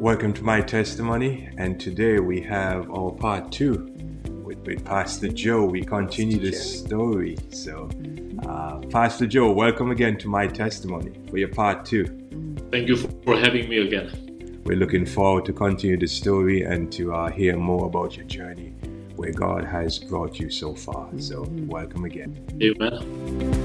Welcome to my testimony, and today we have our part two with, with Pastor Joe. We continue the story. So, uh, Pastor Joe, welcome again to my testimony for your part two. Thank you for having me again. We're looking forward to continue the story and to uh, hear more about your journey where God has brought you so far. So, welcome again. Amen.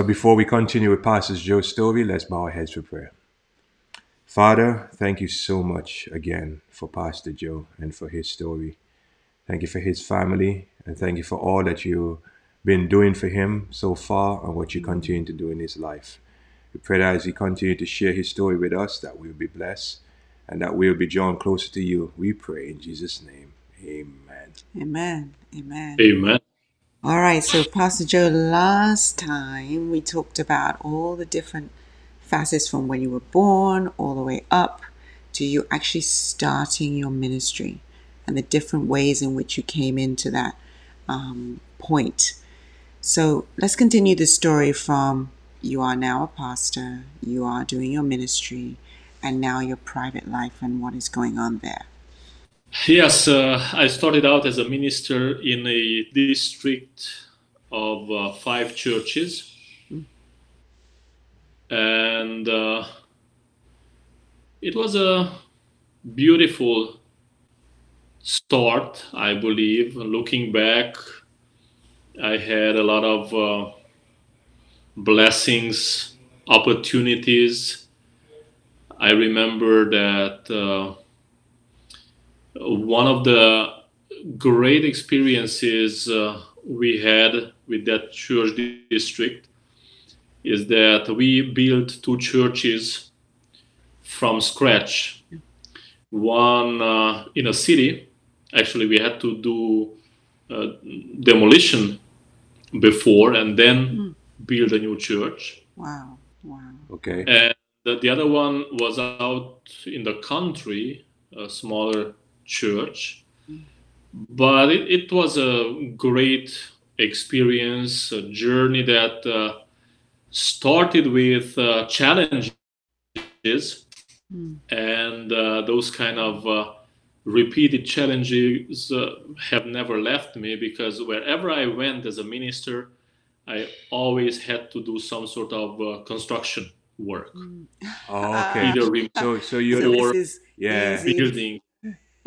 So before we continue with Pastor Joe's story, let's bow our heads for prayer. Father, thank you so much again for Pastor Joe and for his story. Thank you for his family and thank you for all that you've been doing for him so far and what you continue to do in his life. We pray that as he continues to share his story with us, that we'll be blessed and that we'll be drawn closer to you. We pray in Jesus' name. Amen. Amen. Amen. Amen. All right, so Pastor Joe, last time we talked about all the different facets from when you were born all the way up to you actually starting your ministry and the different ways in which you came into that um, point. So let's continue the story from you are now a pastor, you are doing your ministry, and now your private life and what is going on there. Yes, uh, I started out as a minister in a district of uh, five churches. And uh, it was a beautiful start, I believe. Looking back, I had a lot of uh, blessings, opportunities. I remember that uh, one of the great experiences uh, we had with that church district is that we built two churches from scratch. One uh, in a city, actually, we had to do uh, demolition before and then build a new church. Wow, wow. Okay. And the, the other one was out in the country, a smaller church. But it, it was a great experience, a journey that uh, started with uh, challenges, and uh, those kind of uh, repeated challenges uh, have never left me because wherever I went as a minister, I always had to do some sort of uh, construction work, Oh, okay. either So, so you're So Or- is yeah. building.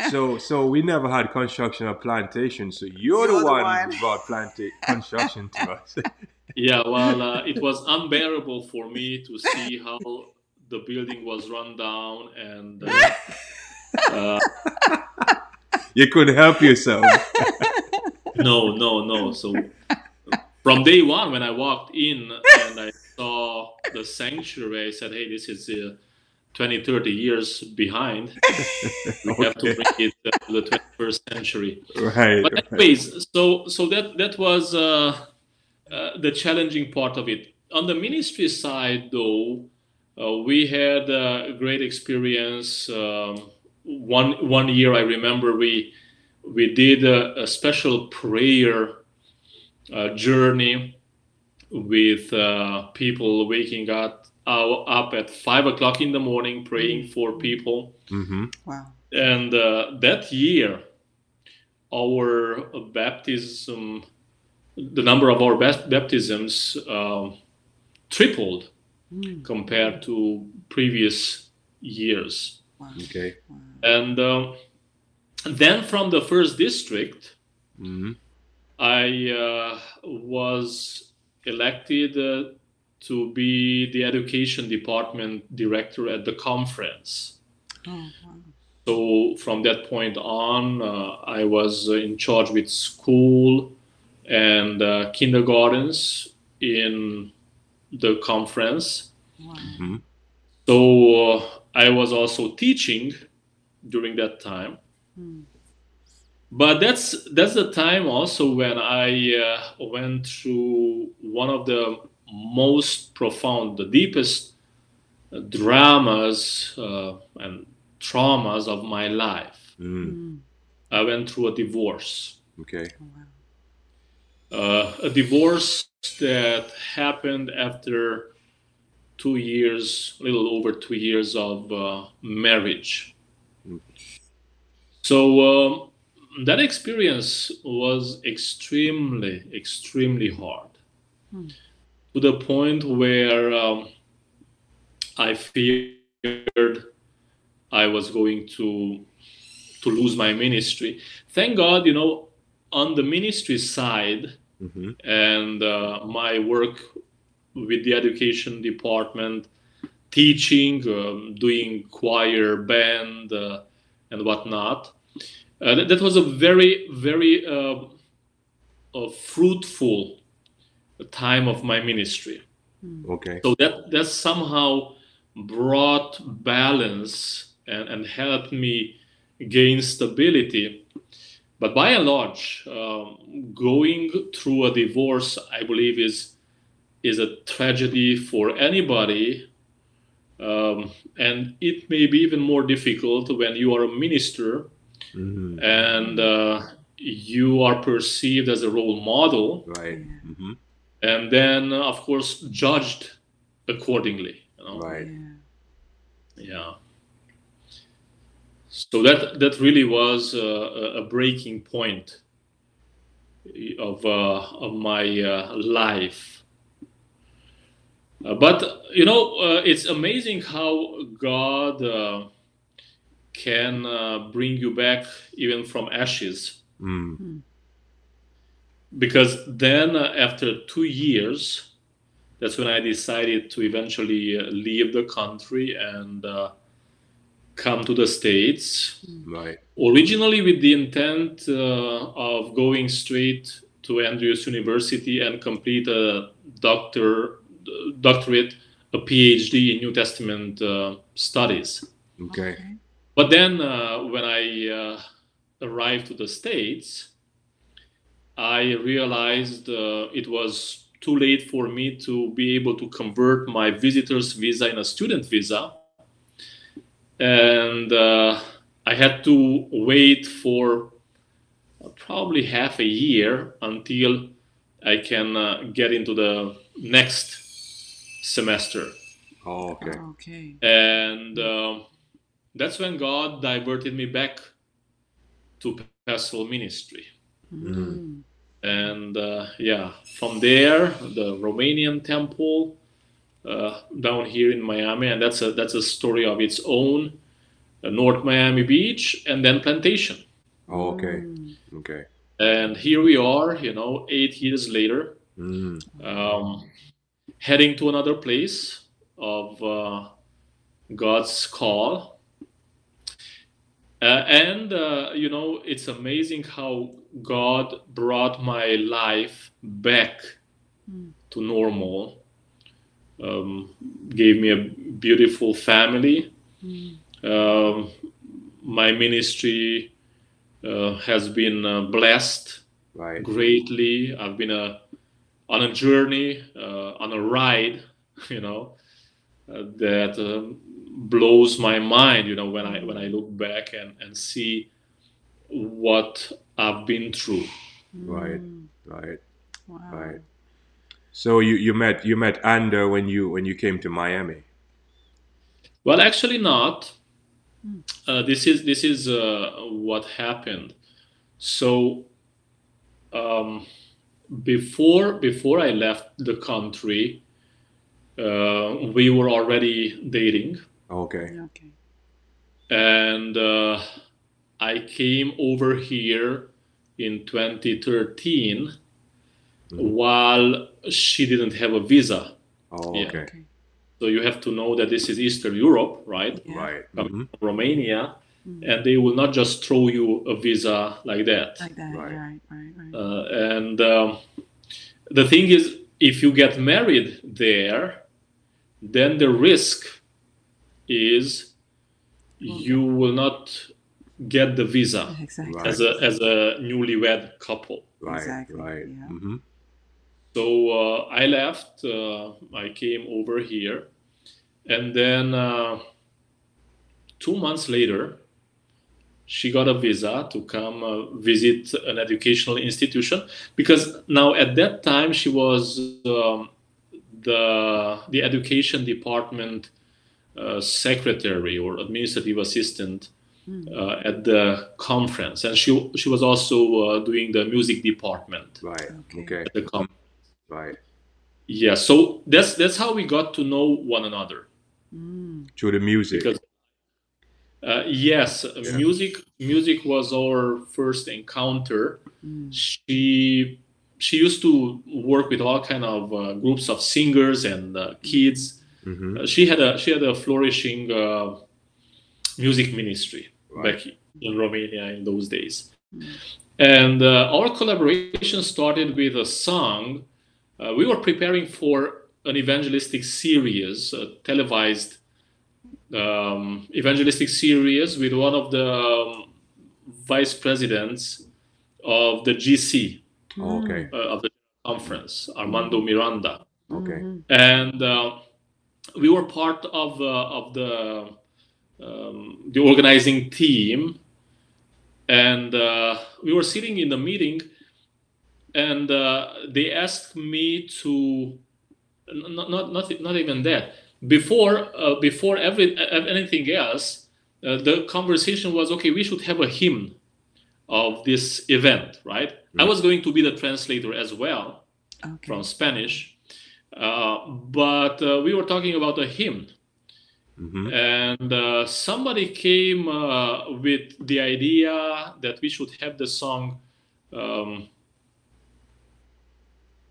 So, so we never had construction or plantation. So you're, the, You're the one, one. who brought planta- construction to us. Yeah, well, uh, it was unbearable for me to see how the building was run down, and uh, uh, you couldn't help yourself. no, no, no. So from day one, when I walked in and I saw the sanctuary, I said, "Hey, this is uh, 20, 30 years behind. We have to bring it uh, to the 21st century." right. but right. so so that that was uh, uh, the challenging part of it on the ministry side though uh, we had a great experience um, one one year i remember we we did a, a special prayer uh, journey with uh, people waking up uh, up at five o'clock in the morning praying for people hmm Wow. and uh, that year our baptism the number of our baptisms um, tripled Mm. compared to previous years Wow. Okay. and um, then from the first district hmm i uh, was elected uh, to be the education department director at the conference wow. So from that point on, uh, I was uh, in charge with school and uh, kindergartens in the conference. Wow. hmm So uh, I was also teaching during that time. Mm. But that's that's the time also when I uh, went through one of the most profound, the deepest uh, dramas uh, and traumas of my life. Mm. Mm. I went through a divorce, Okay. Oh, wow. uh, a divorce that happened after two years, a little over two years of uh, marriage. Mm. So um, that experience was extremely, extremely hard Hmm. To the point where um, I feared I was going to to lose my ministry. Thank God, you know, on the ministry side hmm and uh, my work with the education department, teaching, um, doing choir, band, uh, and whatnot. Uh, that, that was a very, very uh, fruitful time of my ministry. Okay. So that that somehow brought balance and, and helped me gain stability. But by and large, um, going through a divorce, I believe, is is a tragedy for anybody, um, and it may be even more difficult when you are a minister hmm and uh, you are perceived as a role model Right. Yeah. And then uh, of course judged accordingly you know? Right. Yeah. yeah so that that really was uh, a, a breaking point of uh, of my uh, life Uh, but you know uh, it's amazing how god uh, can uh, bring you back even from ashes Mm. Because then uh, after two years that's when i decided to eventually uh, leave the country and uh, come to the states Right. originally with the intent uh, of going straight to andrews university and complete a doctor doctorate a phd in new testament uh, studies Okay. but then uh, when I uh, arrived to the States, I realized uh, it was too late for me to be able to convert my visitor's visa in a student visa. And uh, I had to wait for probably half a year until I can uh, get into the next semester Oh, okay. Okay. and um, that's when God diverted me back to pastoral ministry. Mm. And uh, yeah, from there, the Romanian temple uh, down here in Miami, and that's a that's a story of its own. Uh, North Miami Beach, and then plantation. Oh, okay. Mm. Okay. And here we are, you know, eight years later, Mm. um, heading to another place of uh, God's call. Uh, and, uh, you know, it's amazing how God brought my life back Mm. to normal, um, gave me a beautiful family. Mm. Um, my ministry uh, has been uh, blessed Right. greatly. I've been a, on a journey, uh, on a ride, you know, uh, that um, blows my mind. You know, when I when I look back and and see what I've been through. Right. Mm. Right. Wow. Right. So you, you met you met Anda when you when you came to Miami. Well, actually, not. Hmm. Uh, this is this is uh, what happened. So, um, before before I left the country, uh, we were already dating, Okay. Okay. and uh, I came over here in 2013 while she didn't have a visa. Oh, Yeah. okay. Okay. So you have to know that this is Eastern Europe, right? Yeah. Right. Coming Mhm. Romania, Mm. and they will not just throw you a visa like that. Like that. Right. Right. Right. Right. Uh, and um, the thing is, if you get married there, then the risk is you will not get the visa Exactly. As a as a newlywed couple. Right, Exactly, right. yeah. hmm So uh, I left. Uh, I came over here, and then uh, two months later, she got a visa to come uh, visit an educational institution. Because now at that time she was um, the the education department uh, secretary or administrative assistant uh, at the conference, and she she was also uh, doing the music department Right. Okay. Okay. at the conference. Right. Yeah, so that's that's how we got to know one another. Mm. Through the music. Because uh, yes, Yeah. music music was our first encounter. Mm. She she used to work with all kind of uh, groups of singers and uh, kids. Hmm Uh, she had a she had a flourishing uh, music ministry Right. back in Romania in those days. And uh, our collaboration started with a song. Uh, we were preparing for an evangelistic series, a televised um, evangelistic series with one of the um, vice presidents of the GC, Oh, okay. uh, of the conference, Armando Miranda Okay. And uh, we were part of uh, of the um, the organizing team, and uh, we were sitting in the meeting, and uh, they asked me to not not not, not even that before uh, before every uh, anything else, uh, the conversation was okay. We should have a hymn of this event, right? I was going to be the translator as well Okay. from Spanish, uh, but uh, we were talking about a hymn, hmm and uh, somebody came uh, with the idea that we should have the song. Um,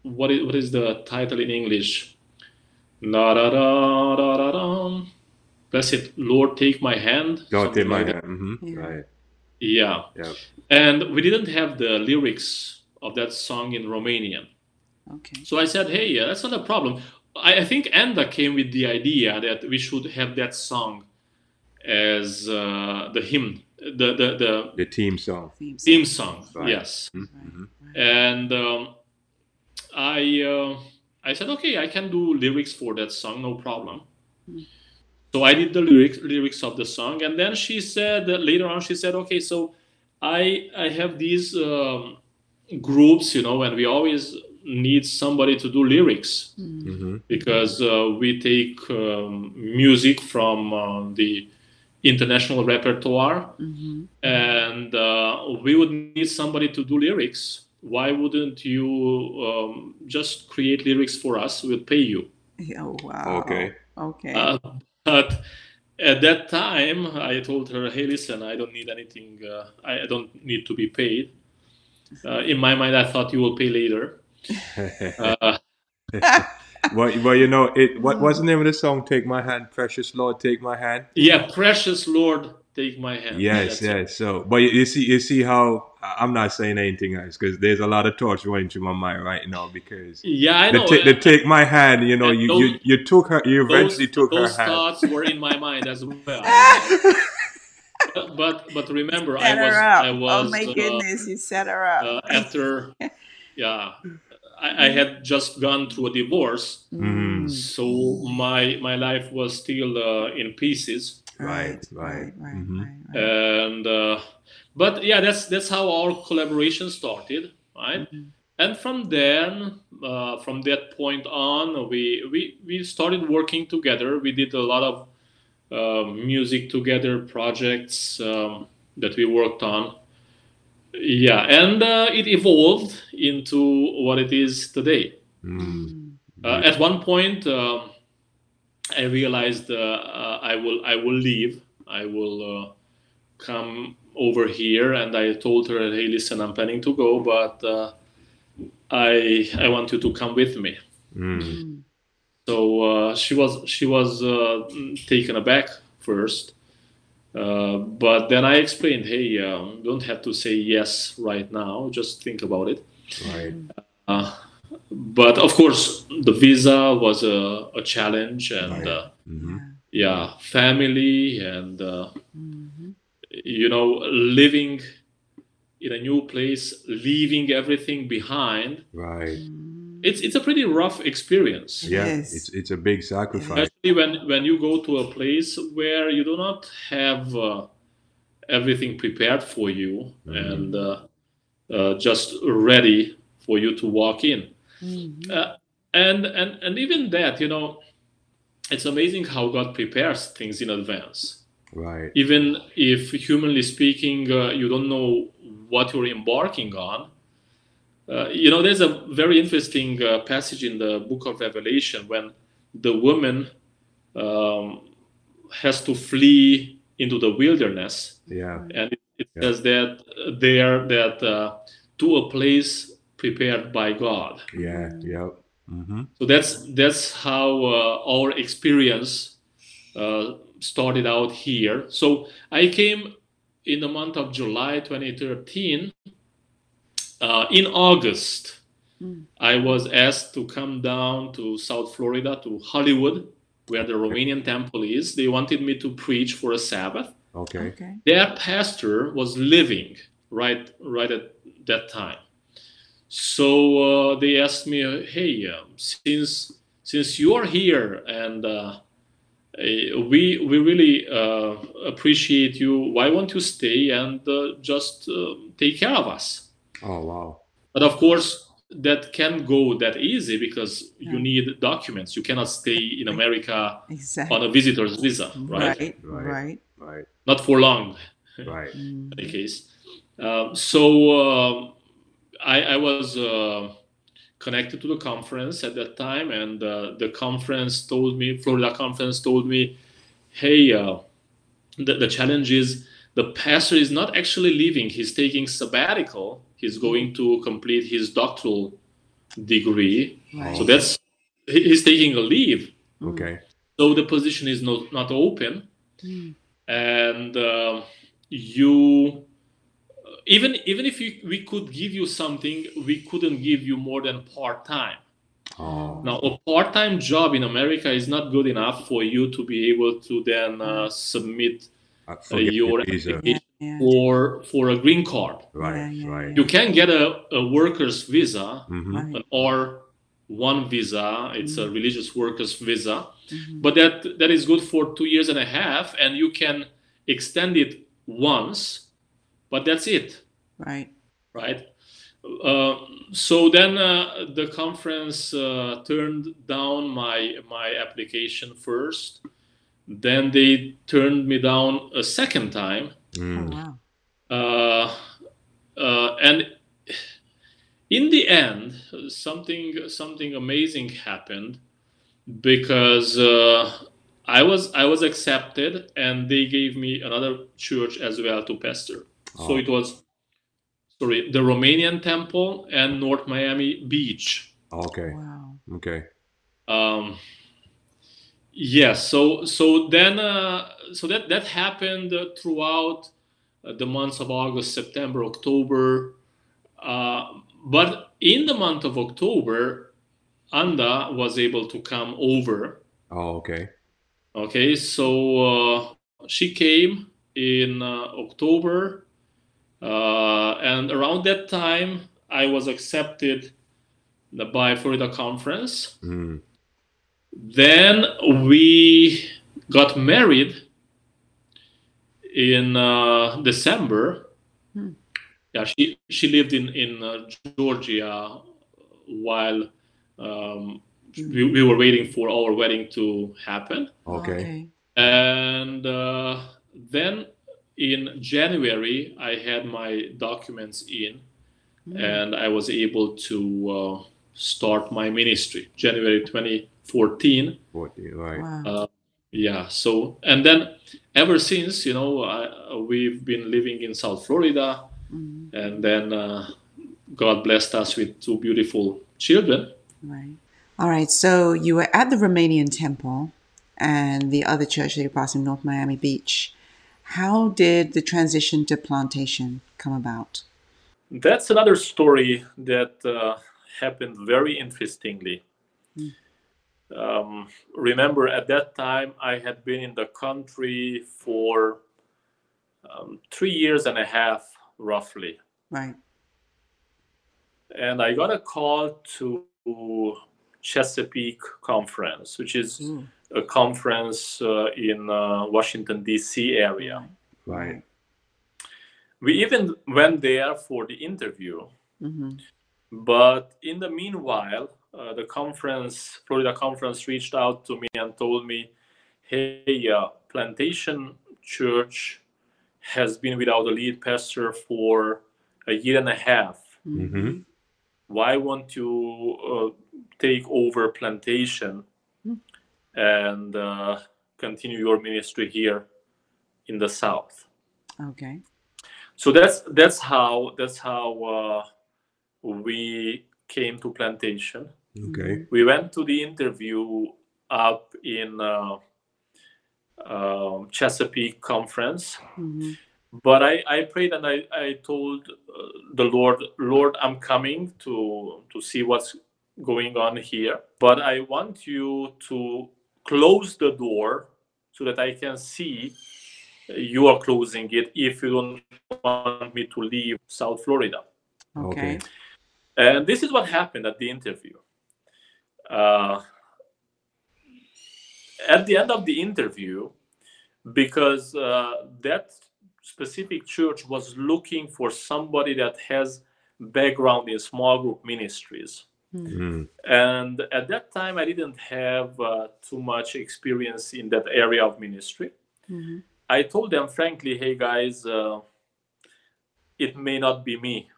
what is what is the title in English? Na da da da da da. That's it. Lord, take my hand. Don't take my like that. hand. hmm Yeah. Right. Yeah, Yeah. and we didn't have the lyrics of that song in Romanian. Okay. So I said, hey, yeah, that's not a problem. I, I think Anda came with the idea that we should have that song as uh, the hymn, the, the, the The team song. Theme song. theme song. Right. Yes. Right, Mhm. right. And um, I, uh, I said, okay, I can do lyrics for that song, no problem. So I did the lyrics, lyrics of the song. And then she said, later on, she said, okay, so I, I have these um, groups, you know, and we always need somebody to do lyrics hmm because uh, we take um, music from uh, the international repertoire Mhm. and uh, we would need somebody to do lyrics why wouldn't you um, just create lyrics for us we'll pay you Oh wow. Okay. Okay. uh, but at that time i told her hey listen i don't need anything uh, i I don't need to be paid uh, in my mind i thought you will pay later uh, well, well, you know, it. What was the name of the song? Take my hand, precious Lord, take my hand. yeah precious lord take my hand Yes, That's it. yes. So, but you, you see, you see how I- I'm not saying anything else because there's a lot of thoughts running through my mind right now because yeah i the, know ta- the take my hand. You know, And you, those- you you took her. You those, eventually took her those thoughts were in my mind as well. but, but but remember, I was. I was oh my uh, goodness, you set her up. uh, after yeah, I, I had just gone through a divorce, Mm. so my my life was still uh, in pieces, Right, right, right. right, Mhm. right, right. and uh, but yeah, that's that's how our collaboration started, right? Mhm. and from then uh, from that point on we, we we started working together we did a lot of um, music together projects um, that we worked on yeah and uh, it evolved into what it is today Mm. uh, at one point um i realized uh, uh, i will i will leave i will uh, come over here and i told her hey listen i'm planning to go but uh, i i want you to come with me Mm. So uh, she was she was uh, taken aback first uh, but then i explained hey um, don't have to say yes right now just think about it Right. uh, but of course, the visa was a, a challenge, and Right. uh, hmm yeah, family, and uh, Mhm. you know, living in a new place, leaving everything behind. Right. It's it's a pretty rough experience. Yeah. is. It's it's a big sacrifice. especially when when you go to a place where you do not have uh, everything prepared for you and uh, uh, just ready for you to walk in Mhm. uh, and and and even that you know it's amazing how god prepares things in advance Right. even if humanly speaking uh, you don't know what you're embarking on uh, you know there's a very interesting uh, passage in the book of revelation when the woman um, has to flee into the wilderness Yeah. and it, it Yeah. says that there that uh, to a place prepared by god Yeah. Yeah. hmm so that's that's how uh, our experience uh, started out here. So I came in the month of July 2013. Uh, in August, Mm. I was asked to come down to South Florida to Hollywood, where the Romanian temple is. They wanted me to preach for a Sabbath. Okay. Okay. Their pastor was living right right at that time. So uh, they asked me, "Hey, um, since since you are here and uh, eh, we we really uh, appreciate you, why won't you stay and uh, just uh, take care of us?" Oh wow. But of course, that can't go that easy because you need documents. You cannot stay in America Exactly. on a visitor's visa, right? Right. Right. Right. Right. Not for long, Right. Mm. in any case. Um, so um, I, I was uh, connected to the conference at that time, and uh, the conference told me, Florida conference told me, hey, uh, the, the challenge is the pastor is not actually leaving; he's taking sabbatical. He's going to complete his doctoral degree. Right. So that's he's taking a leave. Okay. So the position is not not open Mm. and uh, you even even if you, we could give you something we couldn't give you more than part-time Oh. now a part-time job in america is not good enough for you to be able to then uh, submit I uh, your your visa. application Yeah. for for a green card Right. Yeah, yeah, Right. you can get a, a worker's visa hmm Right. an r1 visa it's a religious workers visa Mhm. but that that is good for two years and a half and you can extend it once but that's it Right. right uh, so then uh, the conference uh, turned down my my application first then they turned me down a second time Oh Mm. wow. uh, uh, and in the end something something amazing happened because uh, I was I was accepted and they gave me another church as well to pastor. Oh. So Oh. it was sorry the Romanian temple and North Miami Beach. Okay. Wow. Okay. Um, yes. so so then uh, so that that happened uh, throughout uh, the months of August, September, October. Uh, but in the month of October, Anda was able to come over. Oh, okay. Okay, so uh, she came in uh, October, uh, and around that time, I was accepted by Florida Conference. Mm. Then we got married in uh, December. Hmm. Yeah, she she lived in in uh, Georgia while um, we, we were waiting for our wedding to happen. Okay. And uh, then in January, I had my documents in, Mm. and I was able to uh, start my ministry. January 2014. Forty. Right. Wow. Yeah. So and then ever since, you know, I, we've been living in South Florida, Mhm. and then uh, God blessed us with two beautiful children. Right. All right. So you were at the Romanian temple and the other church that you passed in North Miami Beach. How did the transition to plantation come about? That's another story that uh, happened very interestingly. Um, remember, at that time, I had been in the country for um, three years and a half, roughly. Right. And I got a call to Chesapeake Conference, which is Ooh. a conference uh, in uh, Washington, D.C. area. Right. We even went there for the interview. Mm-hmm. But in the meanwhile, uh, the conference, Florida conference, reached out to me and told me, "Hey, uh, Plantation Church has been without a lead pastor for a year and a half. Mm-hmm. Why won't you uh, take over Plantation and uh, continue your ministry here in the South?" Okay. So that's that's how that's how uh, we came to Plantation. Okay. we went to the interview up in uh, um, Chesapeake conference. Mm-hmm. But I, I prayed and I, I told uh, the Lord, Lord, I'm coming to to see what's going on here. But I want you to close the door so that I can see you are closing it if you don't want me to leave South Florida. Okay. Okay. And this is what happened at the interview. Uh, at the end of the interview, because uh, that specific church was looking for somebody that has background in small group ministries. Mm. And at that time, I didn't have uh, too much experience in that area of ministry. Mm-hmm. I told them frankly, hey guys, uh, it may not be me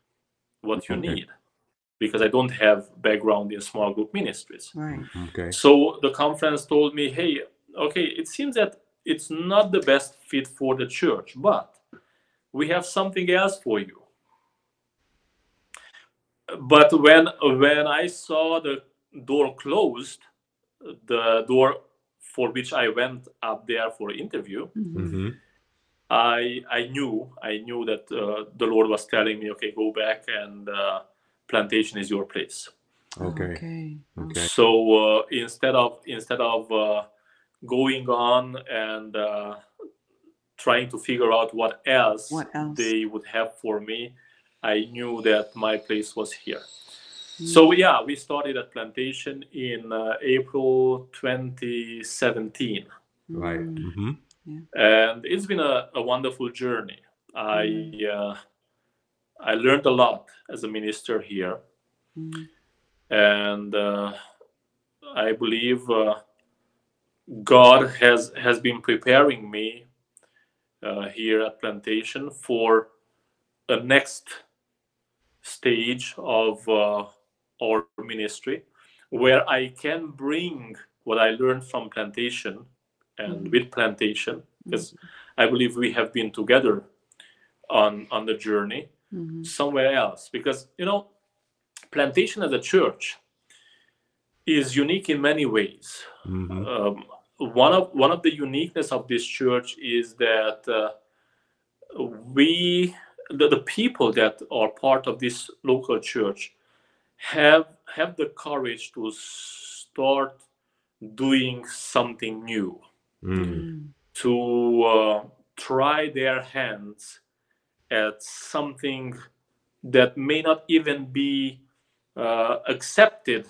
what you Okay. need because I don't have background in small group ministries. Right. Okay. So the conference told me, hey, okay, it seems that it's not the best fit for the church, but we have something else for you. But when when I saw the door closed, the door for which I went up there for interview, Mm-hmm. I I knew I knew that uh, the Lord was telling me, okay, go back and uh, plantation is your place. Okay. Okay. Okay. So uh, instead of instead of uh, going on and uh, trying to figure out what else, What else? they would have for me, I knew that my place was here. So yeah, we started at plantation in uh, April 2017, Right. Mm. Mm-hmm. and it's been a, a wonderful journey. I uh, I learned a lot as a minister here. Mm. and uh, I believe uh, God has has been preparing me uh, here at Plantation for a next stage of uh, our ministry, where I can bring what I learned from Plantation and Mhm. with Plantation, because I believe we have been together on on the journey Mhm. somewhere else because you know plantation as a church is unique in many ways Mm-hmm. um, one of one of the uniqueness of this church is that uh, we the, the people that are part of this local church have have the courage to start doing something new Mm. Mm. to uh, try their hands at something that may not even be uh, accepted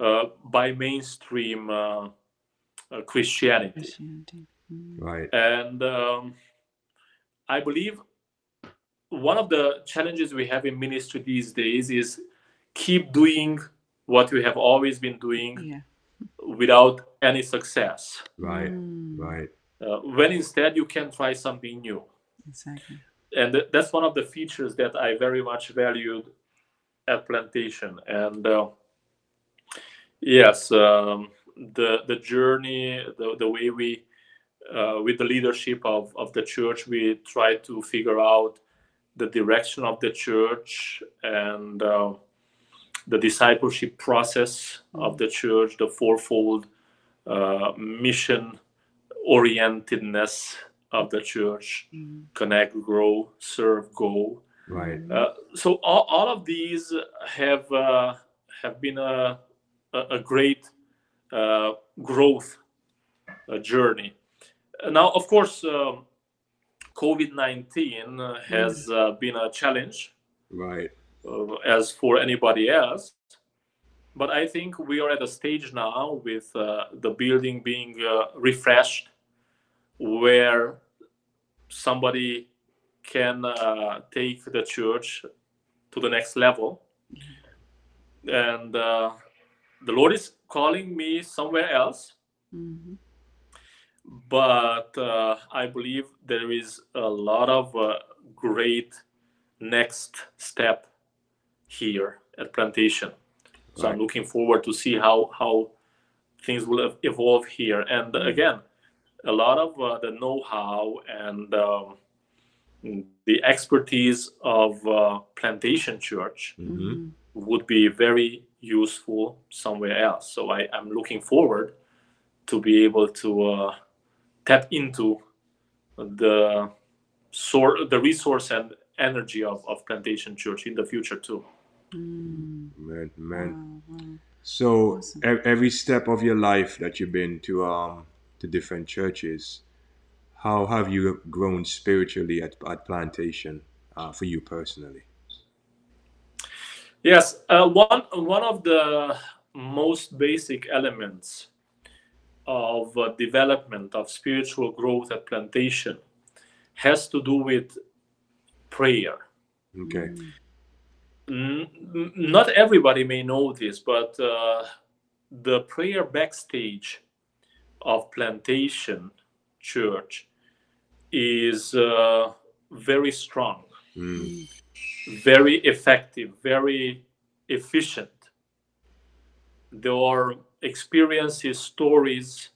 uh, by mainstream uh, uh, Christianity. Christianity. Mm. Right. And um, I believe one of the challenges we have in ministry these days is keep doing what we have always been doing Yeah. without any success. Right. Mm. Right. Uh, when instead you can try something new. Exactly. And th- that's one of the features that I very much valued at Plantation. And uh, yes, um, the the journey, the the way we, uh, with the leadership of of the church, we try to figure out the direction of the church and uh, the discipleship process of the church, the fourfold uh, mission orientedness of the church Mm. connect, grow, serve, go. Right. Uh, so all, all of these have uh, have been a a, a great uh, growth uh, journey. Now, of course, um, COVID nineteen has uh, been a challenge, Right. uh, as for anybody else. But I think we are at a stage now with uh, the building being uh, refreshed, where somebody can uh, take the church to the next level. And uh, the Lord is calling me somewhere else, Mhm. but uh, I believe there is a lot of uh, great next step here at Plantation. So I'm looking forward to see how how things will evolve here. And again, a lot of uh, the know-how and um, the expertise of uh, Plantation Church hmm would be very useful somewhere else. So I, I'm looking forward to be able to uh, tap into the sort the resource and energy of, of Plantation Church in the future too. Mm. Man, man. Wow, wow. So Awesome. e- every step of your life that you've been to um to different churches, how have you grown spiritually at, at Plantation uh, for you personally? Yes, uh, one one of the most basic elements of uh, development of spiritual growth at Plantation has to do with prayer. Okay. N- not everybody may know this, but uh, the prayer backstage of Plantation Church is uh, very strong, Mm. very effective, very efficient. There are experiences, stories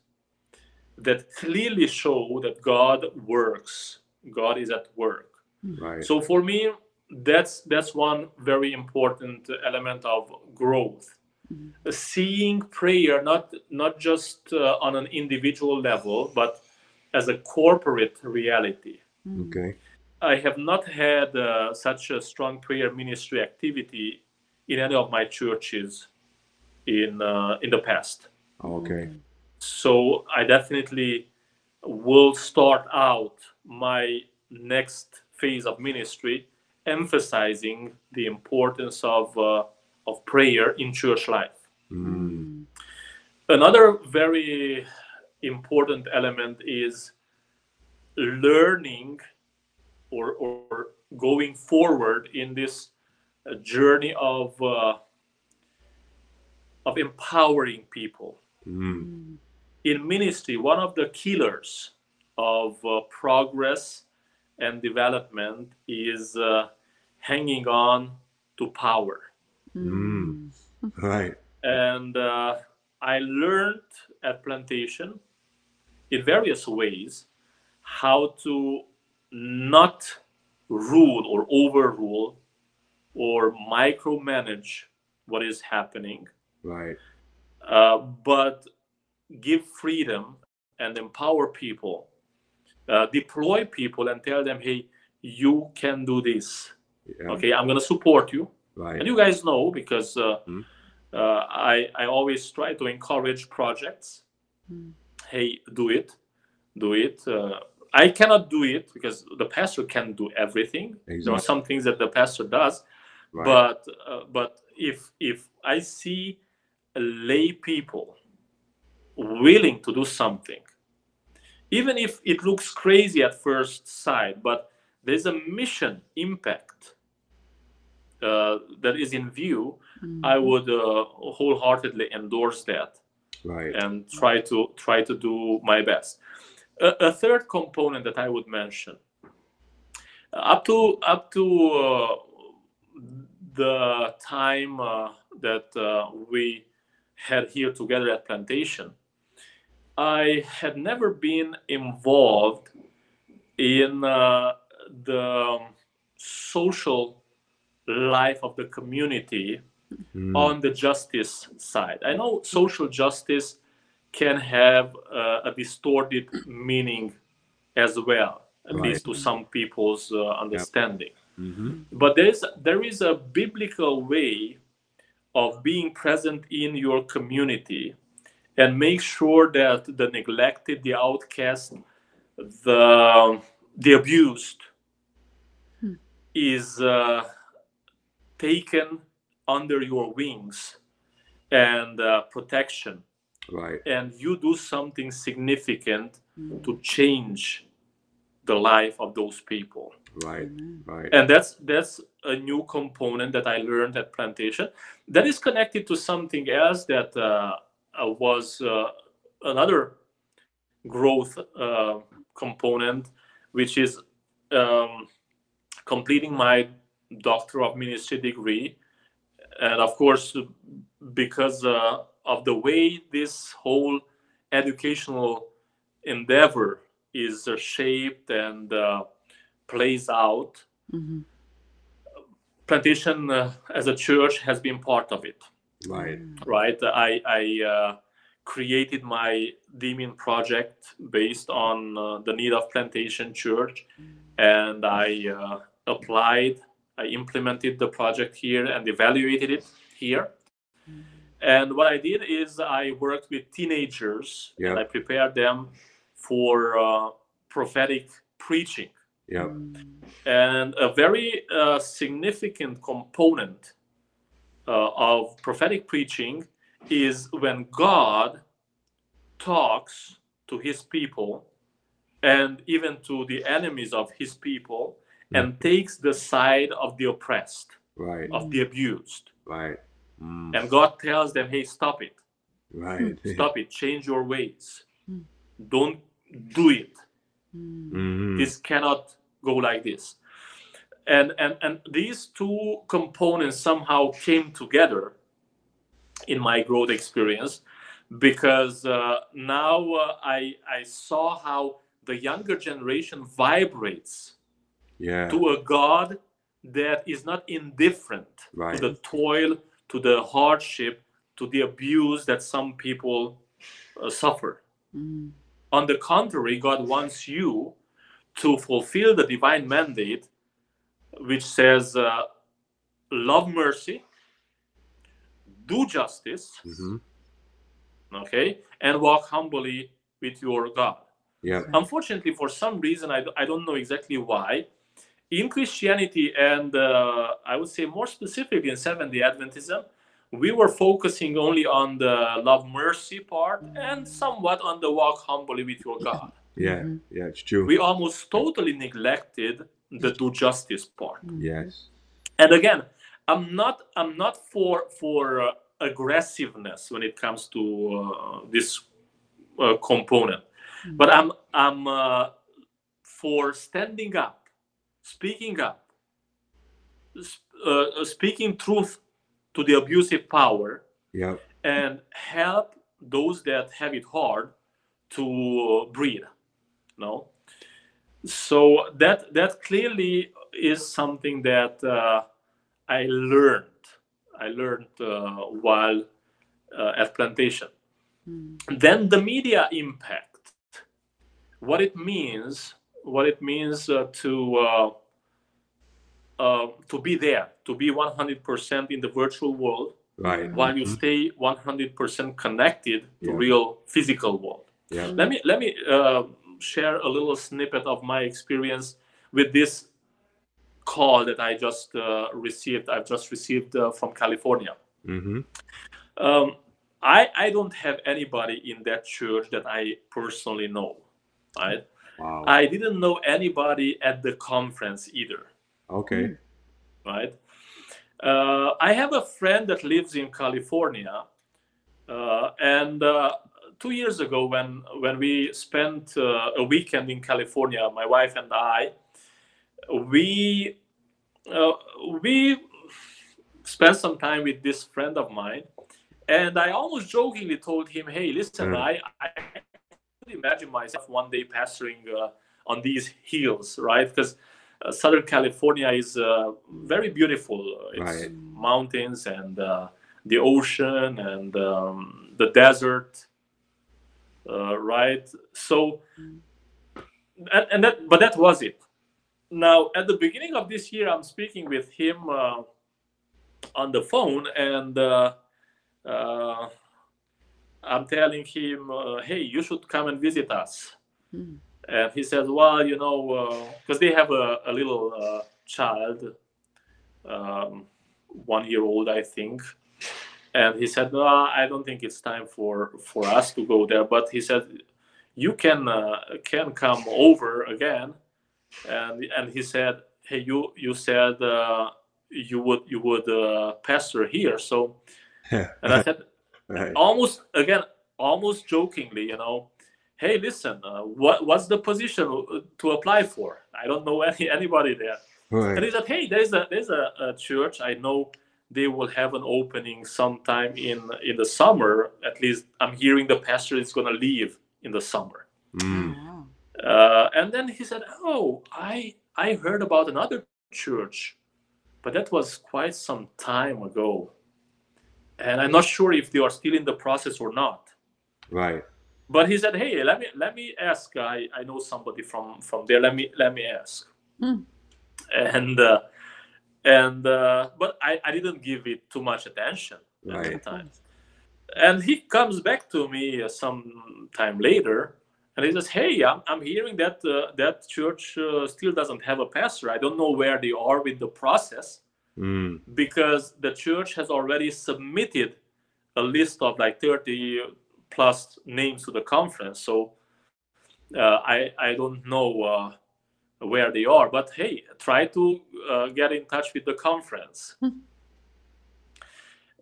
that clearly show that God works. God is at work. Right. So for me, that's that's one very important element of growth. Seeing prayer not not just uh, on an individual level, but as a corporate reality. Okay. I have not had uh, such a strong prayer ministry activity in any of my churches in uh, in the past. Okay. So I definitely will start out my next phase of ministry emphasizing the importance of uh, of prayer in church life. Mm. Another very important element is learning or, or going forward in this uh, journey of uh, of empowering people Mm. in ministry, one of the killers of uh, progress and development is uh, hanging on to power. Mm. Right. And uh, I learned at Plantation in various ways how to not rule or overrule or micromanage what is happening Right. uh, but give freedom and empower people, uh, deploy people and tell them, hey, you can do this. Yeah. Okay, I'm going to support you. Right. And you guys know because uh, Mhm. uh, I, I always try to encourage projects. Mm. Hey, do it. Do it. Uh, I cannot do it because the pastor can't do everything. There are some things that the pastor does, Right. but uh, but if if I see lay people willing to do something, even if it looks crazy at first sight, but there's a mission impact uh, that is in view, I would uh, wholeheartedly endorse that right. and try to try to do my best. A, a third component that I would mention, up to up to uh, the time uh, that uh, we had here together at Plantation, I had never been involved in uh, the social life of the community Mm. on the justice side. I know social justice can have uh, a distorted meaning as well, at Right. least to some people's uh, understanding. Mm-hmm. but there is there is a biblical way of being present in your community and make sure that the neglected the outcast the the abused Hmm. is uh, taken under your wings and uh, protection Right. and you do something significant Mm. to change the life of those people Right. Right. and that's that's a new component that i learned at plantation that is connected to something else that uh, uh, was uh, another growth uh, component which is um, completing my doctor of ministry degree. And of course because uh, of the way this whole educational endeavor is uh, shaped and uh, plays out Mhm. plantation uh, as a church has been part of it. Right. right? I i uh, created my DMin project based on uh, the need of plantation church. And i uh, applied i implemented the project here and evaluated it here and what i did is i worked with teenagers Yeah. and i prepared them for uh, prophetic preaching. Mm. and a very uh, significant component uh, of prophetic preaching is when God talks to his people and even to the enemies of his people and takes the side of the oppressed, Right. of the abused. Right. Mm. And God tells them, hey, stop it, Right. stop it, change your ways. Mm. Don't do it. Mm. This cannot go like this and and and these two components somehow came together in my growth experience because uh, now uh, i i saw how the younger generation vibrates Yeah. to a god that is not indifferent Right. to the toil to the hardship to the abuse that some people uh, suffer Mm. on the contrary, God wants you to fulfill the divine mandate, which says, uh, love mercy, do justice, Mhm. okay, and walk humbly with your God. Yeah. Unfortunately, for some reason, I, I don't know exactly why, in Christianity, and uh, I would say more specifically in Seventh day Adventism, we were focusing only on the love mercy part and somewhat on the walk humbly with your God. Yeah. Mhm. Yeah. It's true. we almost totally neglected the do justice part yes. and again i'm not i'm not for for uh, aggressiveness when it comes to uh, this uh, component Mm. but i'm i'm uh, for standing up speaking up uh, uh, speaking truth to the abusive power Yep. and help those that have it hard to breathe no so that that clearly is something that uh, i learned i learned uh, while uh, at plantation Mm. then the media impact what it means what it means uh, to uh, uh, to be there to be 100% in the virtual world Right. while you Mhm. stay 100% connected to Yeah. real physical world Yeah. let me let me uh, share a little snippet of my experience with this call that i just uh, received i've just received uh, from california Mm-hmm. um, I, I don't have anybody in that church that i personally know right Wow. i didn't know anybody at the conference either okay. right? Uh, I have a friend that lives in California, uh, and uh, two years ago, when when we spent uh, a weekend in California, my wife and I, we uh, we spent some time with this friend of mine, and I almost jokingly told him, "Hey, listen, Mm. I." I imagine myself one day pastoring uh, on these hills, right? Because uh, Southern California is uh, very beautiful. It's Right. mountains and uh, the ocean and um, the desert, uh, right? So, and, and that, but that was it. now at the beginning of this year, I'm speaking with him uh, on the phone, and uh, uh, I'm telling him, uh, "Hey, you should come and visit us." Mm. And he says, "Well, you know, because they have a, a little uh, child, um, one year old, I think." And he said, "No, I don't think it's time for for us to go there." But he said, "You can uh, can come over again." And and he said, "Hey, you you said uh, you would you would uh, pastor here, so." And I said, right. almost again, almost jokingly, you know, hey, listen, uh, what what's the position uh, to apply for? I don't know any anybody there. And he said, hey, there's a there's a, a church. I know they will have an opening sometime in in the summer. At least I'm hearing the pastor is gonna leave in the summer. Mm. Uh, and then he said, oh, I I heard about another church, but that was quite some time ago, and I'm not sure if they are still in the process or not. Right. But he said, "Hey, let me let me ask. I, I know somebody from from there. Let me let me ask." Hmm. And uh, and uh, but I, I didn't give it too much attention at the Right. time. And he comes back to me uh, some time later, and he says, "Hey, I'm, I'm hearing that uh, that church uh, still doesn't have a pastor. I don't know where they are with the process Mm. because the church has already submitted a list of like 30 plus names to the conference so uh, i i don't know uh, where they are but hey try to uh, get in touch with the conference Hmm.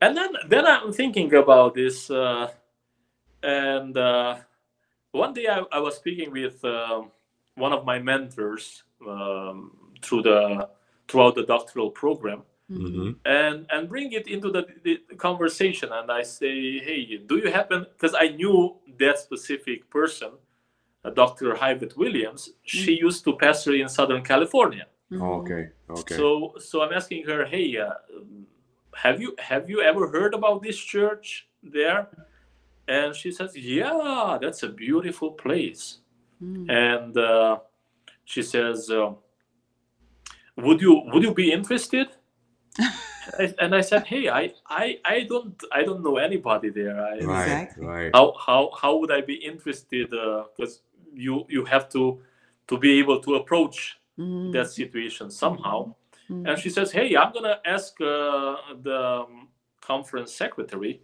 and then then i'm thinking about this uh, and uh, one day I, I was speaking with um one of my mentors um, through the throughout the doctoral program hmm and and bring it into the, the conversation and i say hey do you happen because i knew that specific person uh, dr Hyveth williams she used to pastor in southern california Mhm. Okay. Okay. so so i'm asking her hey uh, have you have you ever heard about this church there and she says yeah that's a beautiful place Mm. and uh, she says uh, would you would you be interested I- and i said hey I, I i don't i don't know anybody there I, right. Exactly. Right. how how how would i be interested because you you have to to be able to approach Mm. that situation somehow Mm. and she says hey i'm gonna ask uh, the um, conference secretary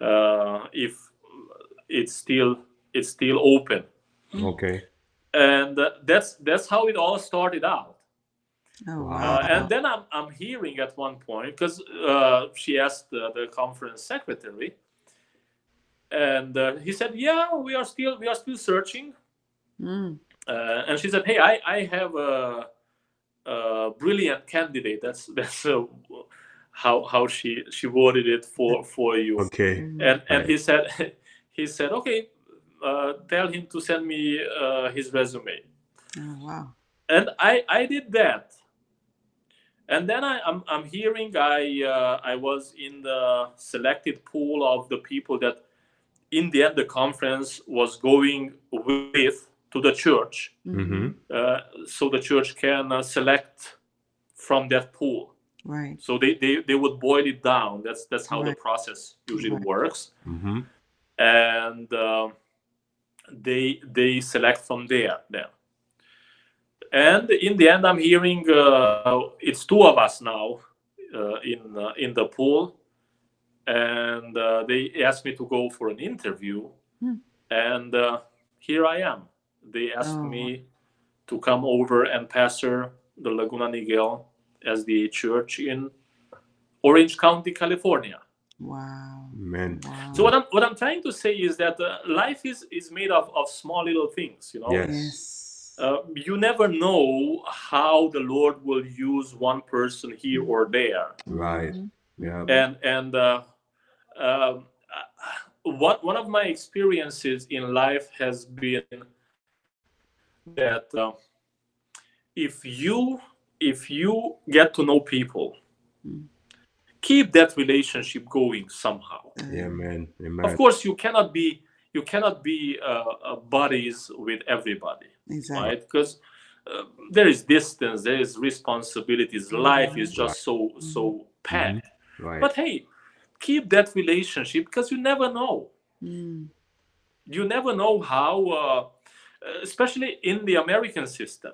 uh, if it's still it's still open Okay. and uh, that's that's how it all started out Oh, Wow. wow. uh, and then I'm, I'm hearing at one point because uh, she asked the, the conference secretary and uh, he said yeah we are still we are still searching Mm. uh, and she said hey i, I have a, a brilliant candidate that's that's uh, how how she she worded it for for you Okay. Mm. and and Right. he said he said okay uh, tell him to send me uh, his resume Oh, wow. and I I did that, and then I, I'm I'm hearing I uh, I was in the selected pool of the people that, in the end, the conference was going with to the church, Mm-hmm. uh, so the church can uh, select from that pool. Right. So they, they they would boil it down. That's that's how the process usually Right. works, Mm-hmm. and uh, they they select from there then. And in the end, I'm hearing uh, it's two of us now uh, in uh, in the pool, and uh, they asked me to go for an interview, Hmm. and uh, here I am. They asked Oh. me to come over and pastor the Laguna Niguel SDA Church in Orange County, California. Wow. Man. Wow. So what I'm what I'm trying to say is that uh, life is is made of, of small little things, you know. Yes. Yes. Uh, you never know how the Lord will use one person here or there, Right. Mhm. Yeah. and and uh, um, uh, one one of my experiences in life has been that uh, if you if you get to know people, Mm. keep that relationship going somehow. Yeah, man. Amen. Of course, you cannot be you cannot be uh, uh, buddies with everybody. Exactly. right? Because uh, there is distance there is responsibilities life is just so so packed Right. but hey keep that relationship because you never know Mm. you never know how uh, especially in the american system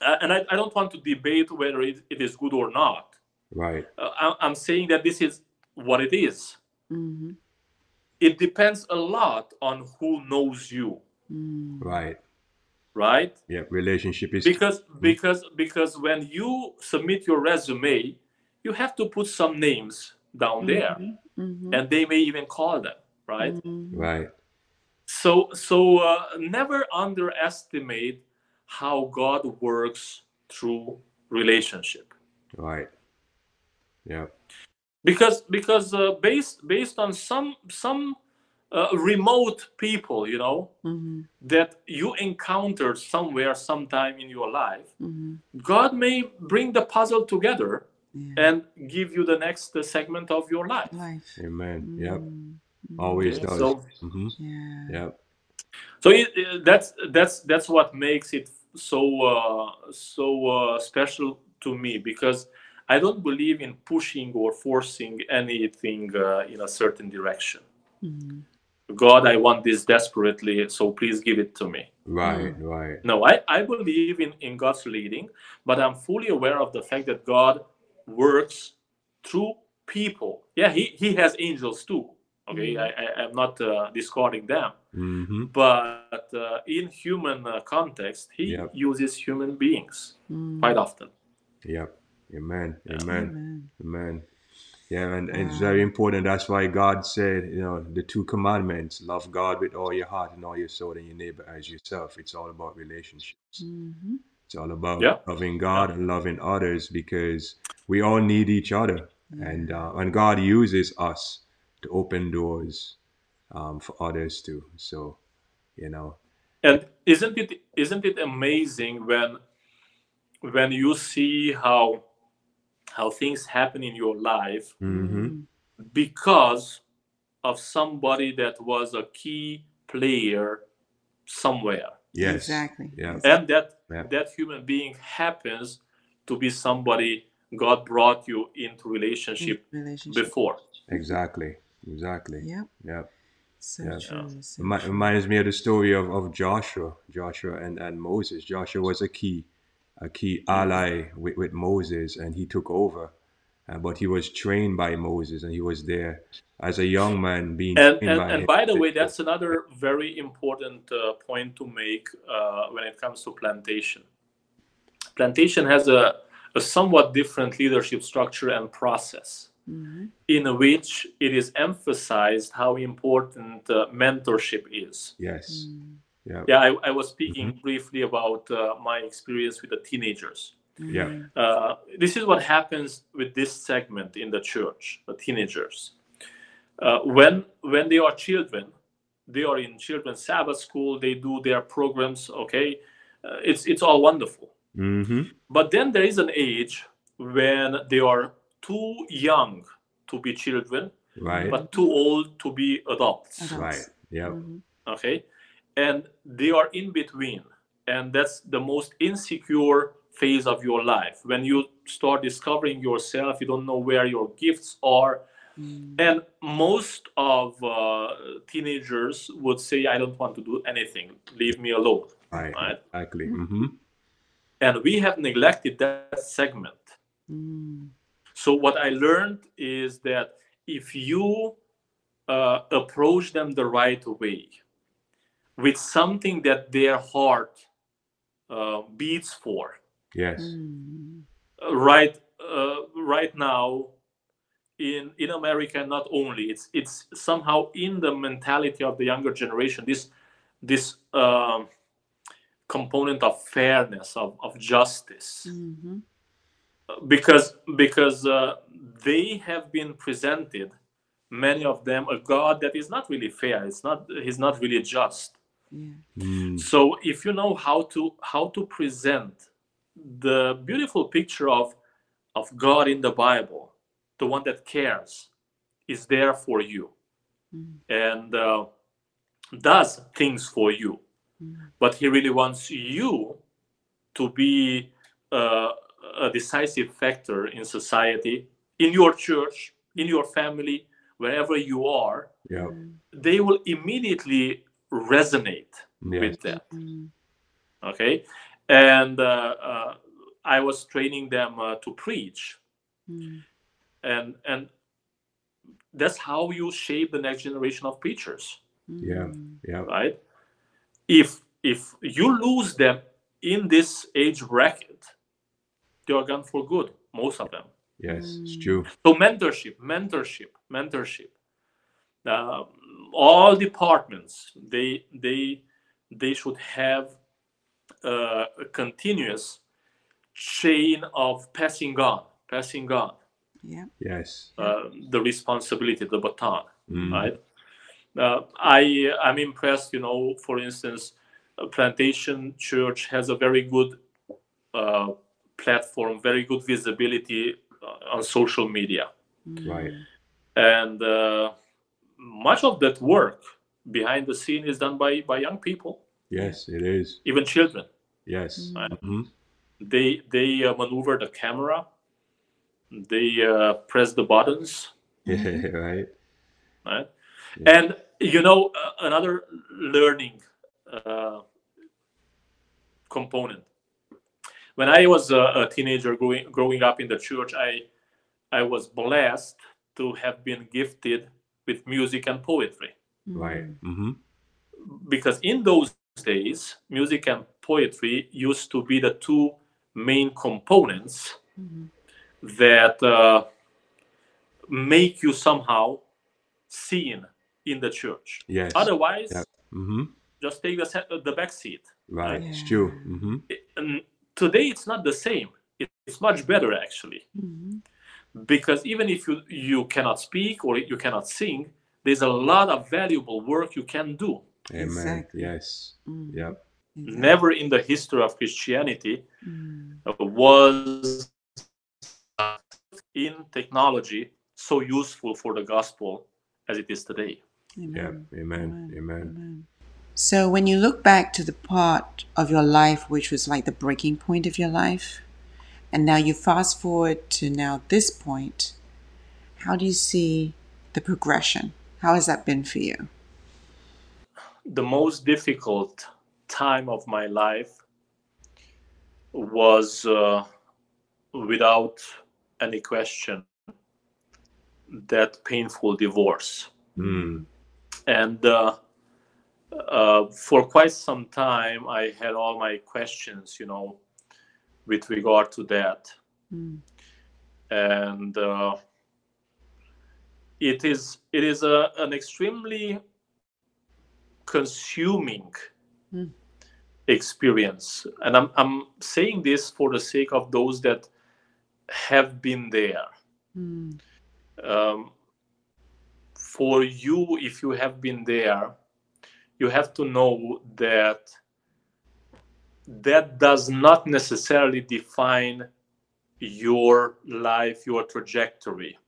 uh, and I, I don't want to debate whether it, it is good or not right. uh, I- i'm saying that this is what it is Mm-hmm. It depends a lot on who knows you Mm. Right. right Yeah. Relationship is because because because when you submit your resume you have to put some names down there Mm-hmm. and they may even call them right Mm-hmm. right. so so uh, never underestimate how god works through relationship Right. Yeah. Because because uh, based based on some some uh, remote people you know Mm-hmm. that you encountered somewhere sometime in your life Mm-hmm. god may bring the puzzle together Yeah. and give you the next uh, segment of your life Life. Amen. Yep. Mm. Always Okay, does. so hmm Yeah. Yep. so it, it- that's that's that's what makes it so uh, so uh, special to me because i don't believe in pushing or forcing anything uh, in a certain direction Mm. god i want this desperately so please give it to me Right. Right. no i, I believe in, in god's leading but i'm fully aware of the fact that god works through people yeah he, he has angels too okay Mhm. I, I, i'm not uh, discarding them Mm-hmm. but uh, in human uh, context he Yep. uses human beings Mm. quite often Yep. Amen. Yeah. Amen. Amen. Amen. Yeah, and it's Wow. very important. That's why God said, you know, the two commandments love God with all your heart and all your soul, and your neighbor as yourself. It's all about relationships. Mm-hmm. It's all about Yeah. loving God and loving others because we all need each other. And, uh, and God uses us to open doors um, for others too. So, you know, and isn't it isn't it amazing when when you see how how things happen in your life hmm because of somebody that was a key player somewhere yes. Exactly. Yeah. and that Yeah. that human being happens to be somebody god brought you into relationship Relationship. before Exactly. Exactly. Yeah. Yep. So Yeah. true. So Remi- true. reminds me of the story of, of Joshua, Joshua and, and Moses. Joshua was a key, a key ally with, with Moses, and he took over. Uh, but he was trained by Moses, and he was there as a young man being and trained and, by and him. by the way that's another very important uh, point to make uh, when it comes to plantation plantation has a, a somewhat different leadership structure and process Mhm. in which it is emphasized how important uh, mentorship is yes, Mm. Yeah, yeah i, I was speaking briefly about uh, my experience with the teenagers. Yeah, Mm. uh, this is what happens with this segment in the church the teenagers. Uh, when when they are children they are in children's sabbath school they do their programs okay? Uh, it's it's all wonderful. Mm-hmm. but then there is an age when they are too young to be children right, but too old to be adults. Adults. right, yeah, Mhm. okay and they are in between. And that's the most insecure phase of your life. When you start discovering yourself you don't know where your gifts are. Mm. and most of uh, teenagers would say i don't want to do anything. Leave me alone. Right, Right. exactly, mm-hmm. and we have neglected that segment. Mm. so what i learned is that if you uh, approach them the right way with something that their heart uh, beats for. Yes, Mm. uh, right uh, right now in in america not only. It's it's somehow in the mentality of the younger generation this this um, component of fairness of, of justice. Mhm. because because uh, they have been presented many of them a god that is not really fair it's not he's not really just Yeah. mm. so if you know how to how to present the beautiful picture of of god in the bible the one that cares is there for you Mm. and uh, does things for you Mm. but he really wants you to be uh, a decisive factor in society, in your church, in your family, wherever you are, Yeah. they will immediately resonate Yes. with that. Mm. Okay, and uh, uh, I was training them uh, to preach, Mm. and and that's how you shape the next generation of preachers, Yeah. Mm. Yeah. right? If if you lose them in this age bracket, they are gone for good. Most of them. Yes. It's Mm. true. So mentorship, mentorship, mentorship. Uh, all departments they they they should have uh, a continuous chain of passing on, passing on Yeah. Yes. uh, the responsibility, the baton, Mm. right? Uh, I I'm impressed. You know, for instance, uh, Plantation Church has a very good uh, platform, very good visibility uh, on social media. Right. and uh, much of that work behind the scene is done by by young people Yes, it is. even children Yes. Mm. hmm they they uh, maneuver the camera they uh, press the buttons Yeah. Right. right Yeah. and you know uh, another learning uh, component when i was a, a teenager growing growing up in the church i i was blessed to have been gifted with music and poetry Right. hmm because in those days music and poetry used to be the two main components Mhm. that uh, make you somehow seen in the church Yes. otherwise Yeah. hmm just take the, se- the back seat Right. It's Yeah. true. hmm and today it's not the same It- it's much better actually Mhm. Because even if you you cannot speak or you cannot sing there's a lot of valuable work you can do Amen. Exactly. Yes. Mm. Yep. Exactly. never in the history of christianity Mm. was in technology so useful for the gospel as it is today. Yep. Amen. Amen. Amen. So, when you look back to the part of your life which was like the breaking point of your life, and now you fast forward to now this point, how do you see the progression? How has that been for you? The most difficult time of my life was, uh, without any question, that painful divorce. Mm. And uh, uh, for quite some time, I had all my questions, you know, with regard to that. Mm. and uh, it is it is a, an extremely consuming Mm. experience and I'm, I'm saying this for the sake of those that have been there Mm. um, for you if you have been there you have to know that that does not necessarily define your life your trajectory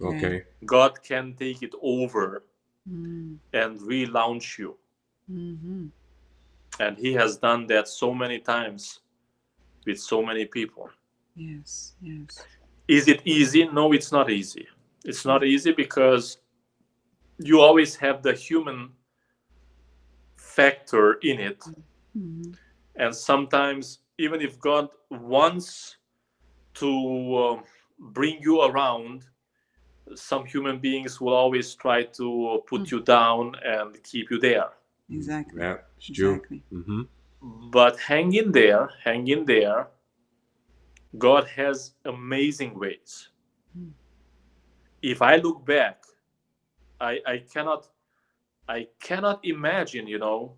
Okay. god can take it over Mm. and relaunch you Mhm. and he has done that so many times with so many people Yes. Yes. is it easy no it's not easy it's not easy because you always have the human factor in it Mhm. And sometimes even if god wants to um, bring you around some human beings will always try to put you down and keep you there Exactly. Yeah. It's true. Exactly. hmm but hang in there hang in there god has amazing ways Hmm. if i look back i i cannot i cannot imagine you know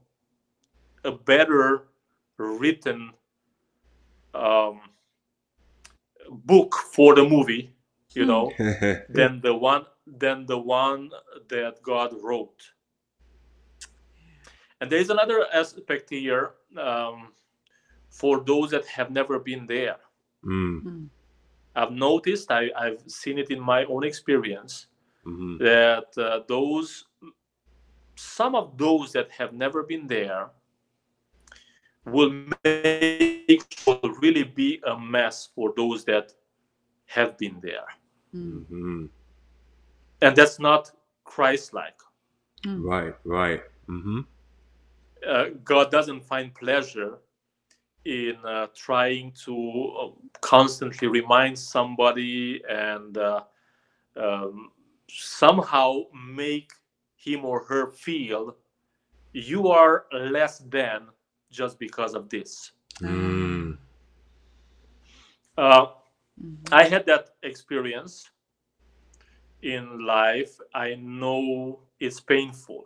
a better written um, book for the movie you know than the one than the one that god wrote and there's another aspect here um, for those that have never been there mm. Mm. i've noticed I, i've seen it in my own experience hmm that uh, those some of those that have never been there will make will really be a mess for those that have been there Mm. hmm and that's not christ-like Right, right. hmm uh, god doesn't find pleasure in uh, trying to uh, constantly remind somebody and uh, um, somehow make him or her feel you are less than just because of this Mm. uh. I had that experience in life. I know it's painful.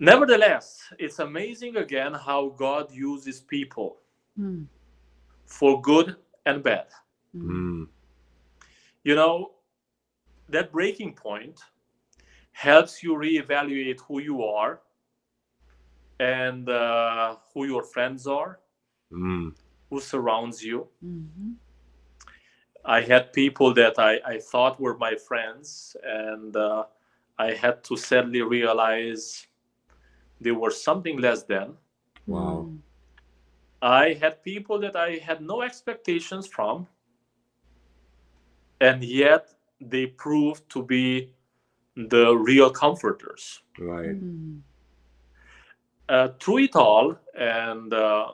Nevertheless, it's amazing again how God uses people Mm. for good and bad. Mm. You know, that breaking point helps you reevaluate who you are and uh, who your friends are, Mm. who surrounds you. Mhm. I had people that I, I thought were my friends, and uh, I had to sadly realize they were something less than. Wow. Mm. I had people that I had no expectations from, and yet they proved to be the real comforters. Right. Mm. Uh, through it all, and uh,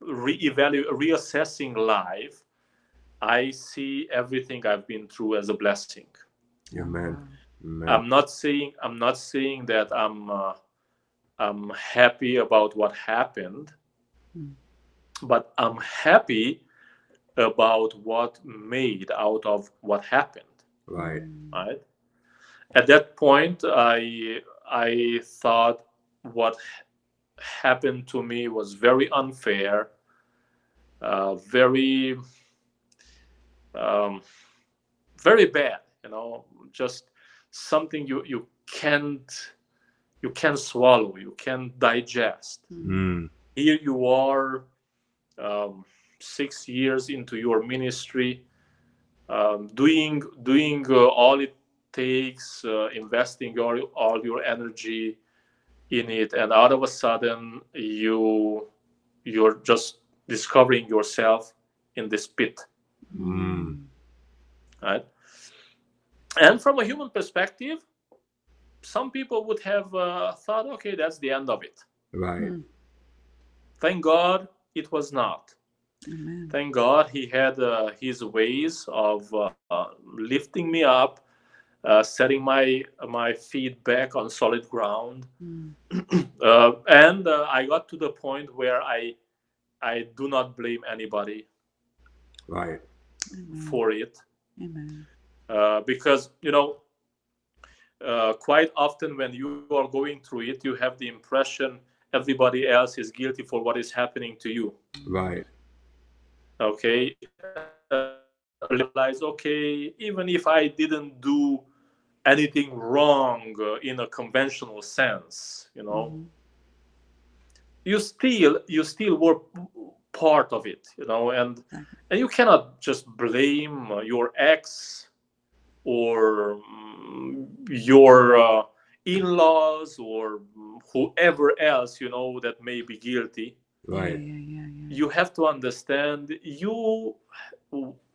re-evalu- reassessing life, I see everything I've been through as a blessing. Amen. Amen. I'm not saying I'm not saying that I'm uh, I'm happy about what happened, Hmm. but I'm happy about what made out of what happened. right. Right. At that point, I I thought what happened to me was very unfair, uh, very um, very bad. You know, just something you you can't you can't swallow, you can't digest. Mm. Here you are, um, six years into your ministry, um, doing doing uh, all it takes, uh, investing all all your energy in it, and all of a sudden you you're just discovering yourself in this pit Mm. right? And from a human perspective, some people would have uh, thought, okay, that's the end of it. Right. Mm. Thank God it was not. Amen. Thank God he had uh, his ways of uh, uh, lifting me up, uh, setting my my feet back on solid ground, Mm. uh, and uh, I got to the point where I I do not blame anybody Right. Amen. for it. Amen. uh, because you know uh, quite often when you are going through it you have the impression everybody else is guilty for what is happening to you Right. okay uh, realize okay even if i didn't do anything wrong uh, in a conventional sense you know Mhm. you still you still were part of it you know and Exactly. and you cannot just blame uh, your ex or mm, your uh, in-laws or whoever else you know that may be guilty Right. Yeah, yeah, yeah, yeah. you have to understand you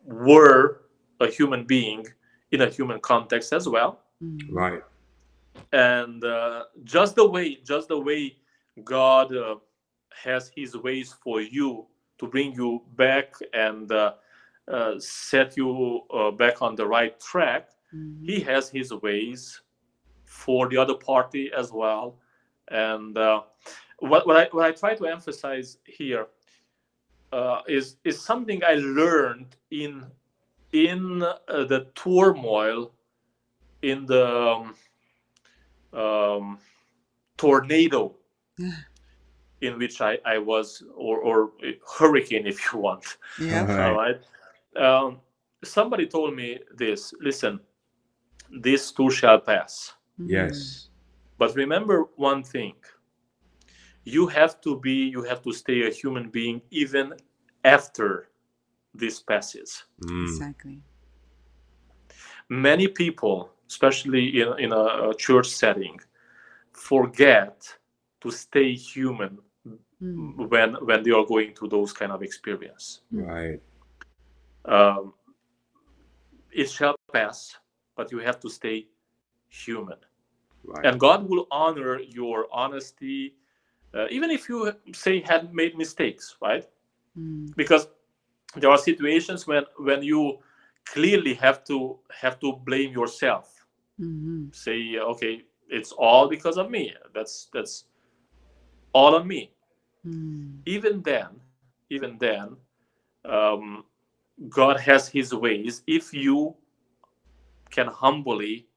were a human being in a human context as well Mm. Right. and uh, just the way just the way god uh, has his ways for you to bring you back and uh, uh, set you uh, back on the right track Mhm. he has his ways for the other party as well and uh, what, what, I, what i try to emphasize here uh, is is something i learned in in uh, the turmoil in the um, um, tornado Yeah. in which I, I was, or, or hurricane if you want. Yeah. Right. All right. Um, somebody told me this listen, this too shall pass. Mm. Yes. But remember one thing you have to be, you have to stay a human being even after this passes. Mm. Exactly. many people, especially in, in a, a church setting, forget to stay human Mm. when when they are going through those kind of experience. Right. Um, it shall pass, but you have to stay human. Right. and God will honor your honesty, uh, even if you say had made mistakes, right? Mm. Because there are situations when when you clearly have to have to blame yourself. Mhm. Say, okay, it's all because of me. That's that's all on me. Mm. Even then, even then, um, God has His ways. If you can humbly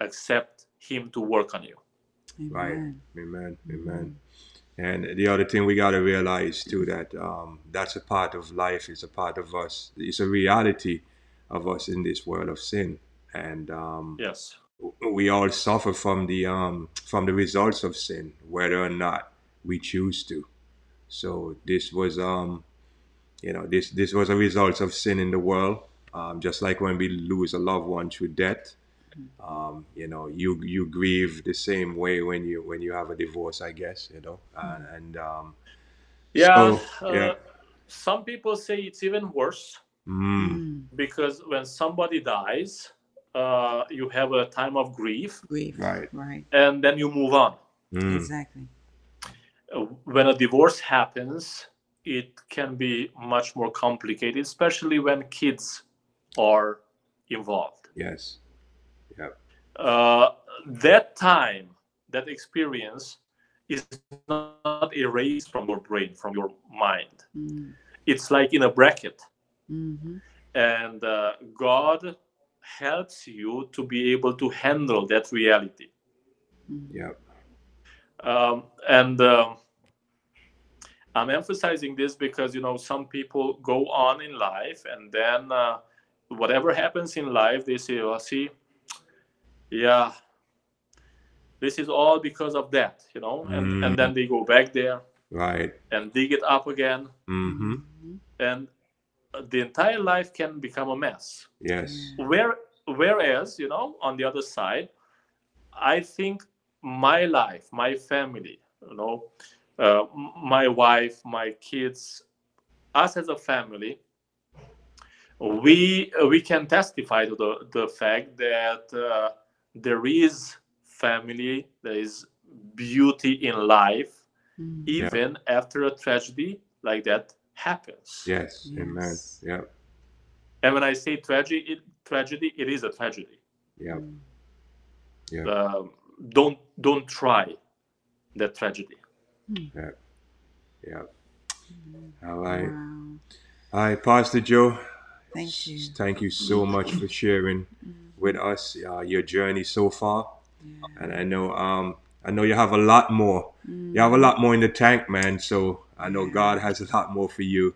accept Him to work on you. Right. Amen. Amen. And the other thing we got to realize too that um, that's a part of life. It's a part of us. It's a reality of us in this world of sin, and um, Yes. we all suffer from the um, from the results of sin, whether or not we choose to. So this was um, you know this this was a result of sin in the world. Um, just like when we lose a loved one through death, um, you know, you you grieve the same way when you when you have a divorce, I guess, you know, and, and um, Yeah. So, uh. Some people say it's even worse mm, Mm. because when somebody dies, uh, you have a time of grief Grief. Right. Right. and then you move on. mm, Exactly. Uh, When a divorce happens, it can be much more complicated, especially when kids are involved. yes, Uh, that time, that experience is not erased from your brain, from your mind. Mm. It's like in a bracket. Mm-hmm. and uh, God helps you to be able to handle that reality. Yeah. Um, and um I'm emphasizing this because you know some people go on in life, and then uh, whatever happens in life, they say, "Oh, see, yeah, this is all because of that," you know, and and then they go back there right, and dig it up again, mm-hmm, and the entire life can become a mess. yes, where whereas you know on the other side i think my life my family you know uh, my wife my kids us as a family we we can testify to the the fact that uh, there is family there is beauty in life Mm. even after a tragedy like that happens yes, amen, Yes. yep, and when i say tragedy it, tragedy it is a tragedy yep, Mm. yep, um, don't don't try that tragedy. yep, yep. All right, Wow. all right, Pastor Joe. Thank you. Thank you so much for sharing with us uh, your journey so far. Yeah. And I know um I know you have a lot more. You have a lot more in the tank, man. So I know God has a lot more for you.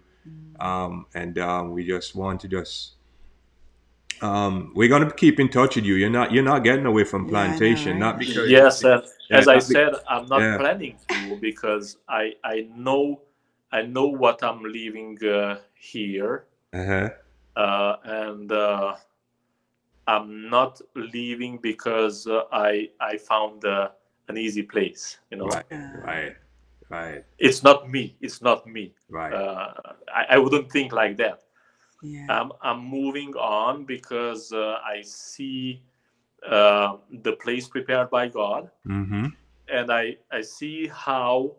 Um and um we just want to just um we're gonna keep in touch with you. You're not you're not getting away from Yeah, know, plantation, not because Yes, and Yeah, as I be- said, I'm not yeah. planning to because I I know I know what I'm leaving uh, here, uh-huh. uh, and uh, I'm not leaving because uh, I I found uh, an easy place. You know, Right, right, right, it's not me. It's not me. right. Uh, I, I wouldn't think like that. Yeah. I'm, I'm moving on because uh, I see uh, the place prepared by God, mm-hmm. and I, I see how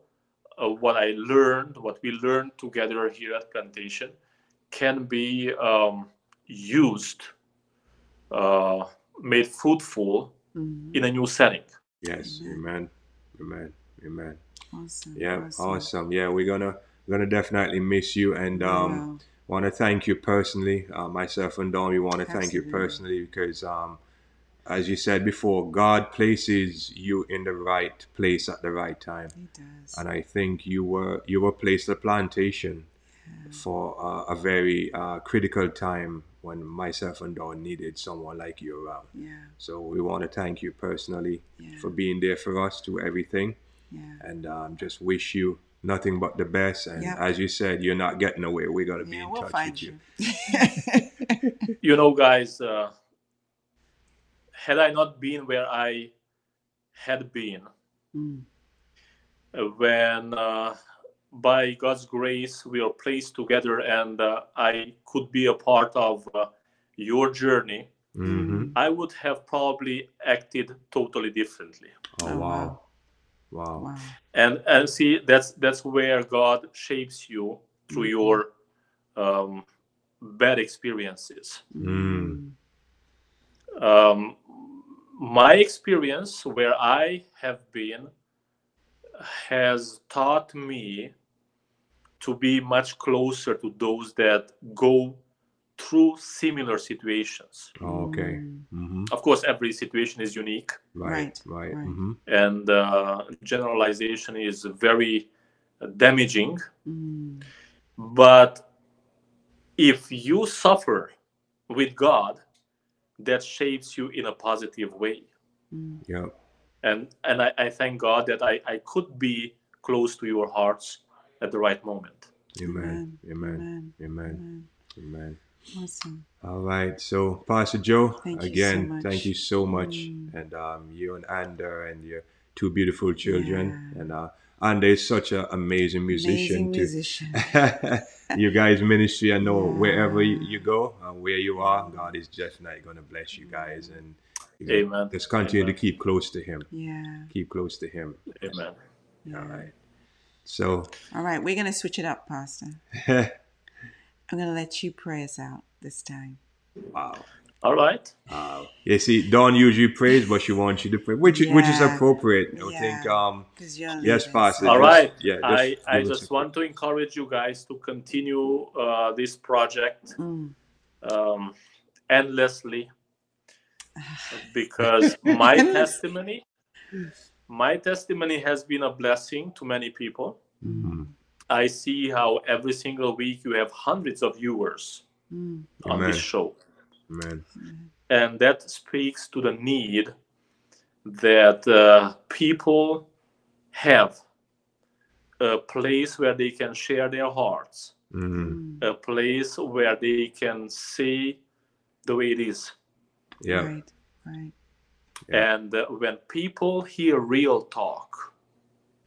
uh, what I learned, what we learned together here at Plantation, can be um, used, uh, made fruitful Mhm. in a new setting. Yes, amen. Amen. Amen. Awesome. Yeah, awesome. Yeah, we're gonna we're gonna definitely miss you and um Wow. want to thank you personally. Uh, myself and Dawn. we want to thank you personally because, um, as you said before, God places you in the right place at the right time, He does. and I think you were you were placed at plantation for uh, a very uh, critical time when myself and Dawn needed someone like you around. yeah. So we want to thank you personally Yeah. for being there for us through everything, Yeah. and um, just wish you nothing but the best. And Yeah. as you said, you're not getting away. We're gonna be in we'll touch find with you. you. You know, guys, uh, had I not been where I had been, Mm. when uh, by God's grace, we are placed together, and uh, I could be a part of uh, your journey, Mm-hmm. I would have probably acted totally differently. Oh, Oh, wow. Wow. Wow. And and see, that's that's where God shapes you through Mhm. your um, bad experiences. Mm. um, my experience where I have been has taught me to be much closer to those that go through similar situations. Oh, okay. Mm. Mm-hmm. Of course, every situation is unique, Right. Right, Right. right. Mm-hmm. and uh, generalization is very damaging. Mm. But if you suffer with God, that shapes you in a positive way. Mm. Yeah. and and I, I thank God that I, I could be close to your hearts at the right moment. Amen. Amen. Amen. Amen. Amen. Amen. Awesome. All right. So, Pastor Joe, Thank you so again, thank you so much. Mm. And um, you and Anda and your two beautiful children. Yeah. And uh, Anda is such an amazing musician Amazing too. musician. you guys ministry i know Yeah. wherever you, you go and where you are god is definitely going to bless you guys and you know, Amen. just continue Amen. to keep close to him Yeah. keep close to him Amen. yeah. all right so All right, we're going to switch it up, Pastor. I'm going to let you pray us out this time. wow All right. wow you see dawn usually prays but she wants you to pray which, is which is appropriate i Yeah. think um yes leaders. pastor All just- right. yeah I, I just a- want to encourage you guys to continue uh, this project Mm. um, endlessly because my testimony my testimony has been a blessing to many people. Mhm. I see how every single week you have hundreds of viewers Mm. on Amen. this show. amen and that speaks to the need that uh, people have a place where they can share their hearts. Mm. a place where they can say the way it is yeah Right, right. Yeah. and uh, when people hear real talk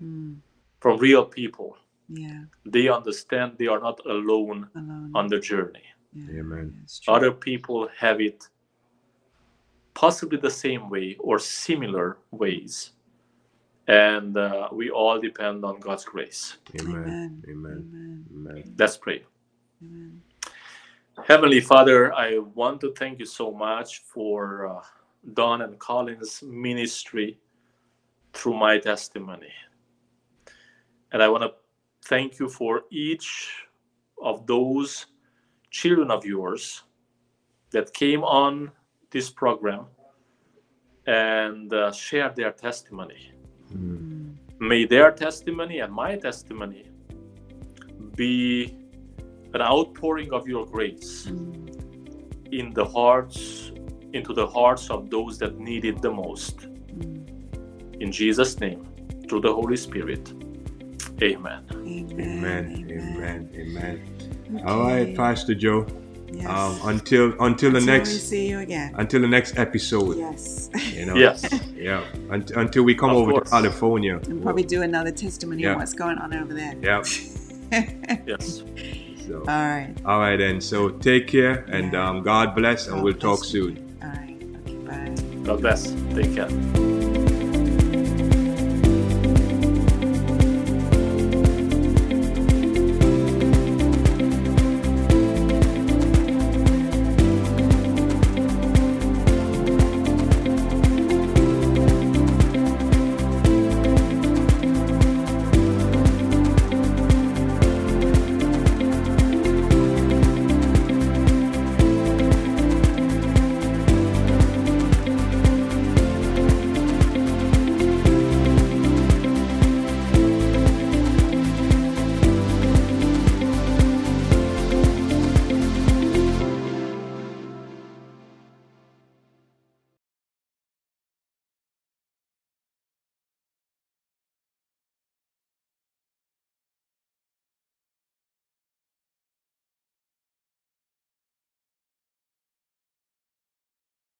Mm. from real people Yeah, they understand they are not alone alone. on the journey yeah. Amen. yeah, other people have it possibly the same way or similar ways and uh, we all depend on god's grace amen Amen. amen Amen. amen let's pray Amen. heavenly father i want to thank you so much for uh, Dawn and Collin's ministry through my testimony and i want to thank you for each of those children of yours that came on this program and uh, shared their testimony. Mm. May their testimony and my testimony be an outpouring of your grace Mm. in the hearts, into the hearts of those that need it the most. In Jesus' name, through the Holy Spirit. Amen. Amen. amen amen amen Okay. all right pastor joe Yes. um until until the Until we next see you again. until the next episode Yes. you know Yes. yeah Un- until we come Of over course. to california and probably do another testimony Yeah. on what's going on over there. yeah Yes. so All right. all right then so take care and Yeah. um god bless and God we'll talk you. soon God bless. Take care.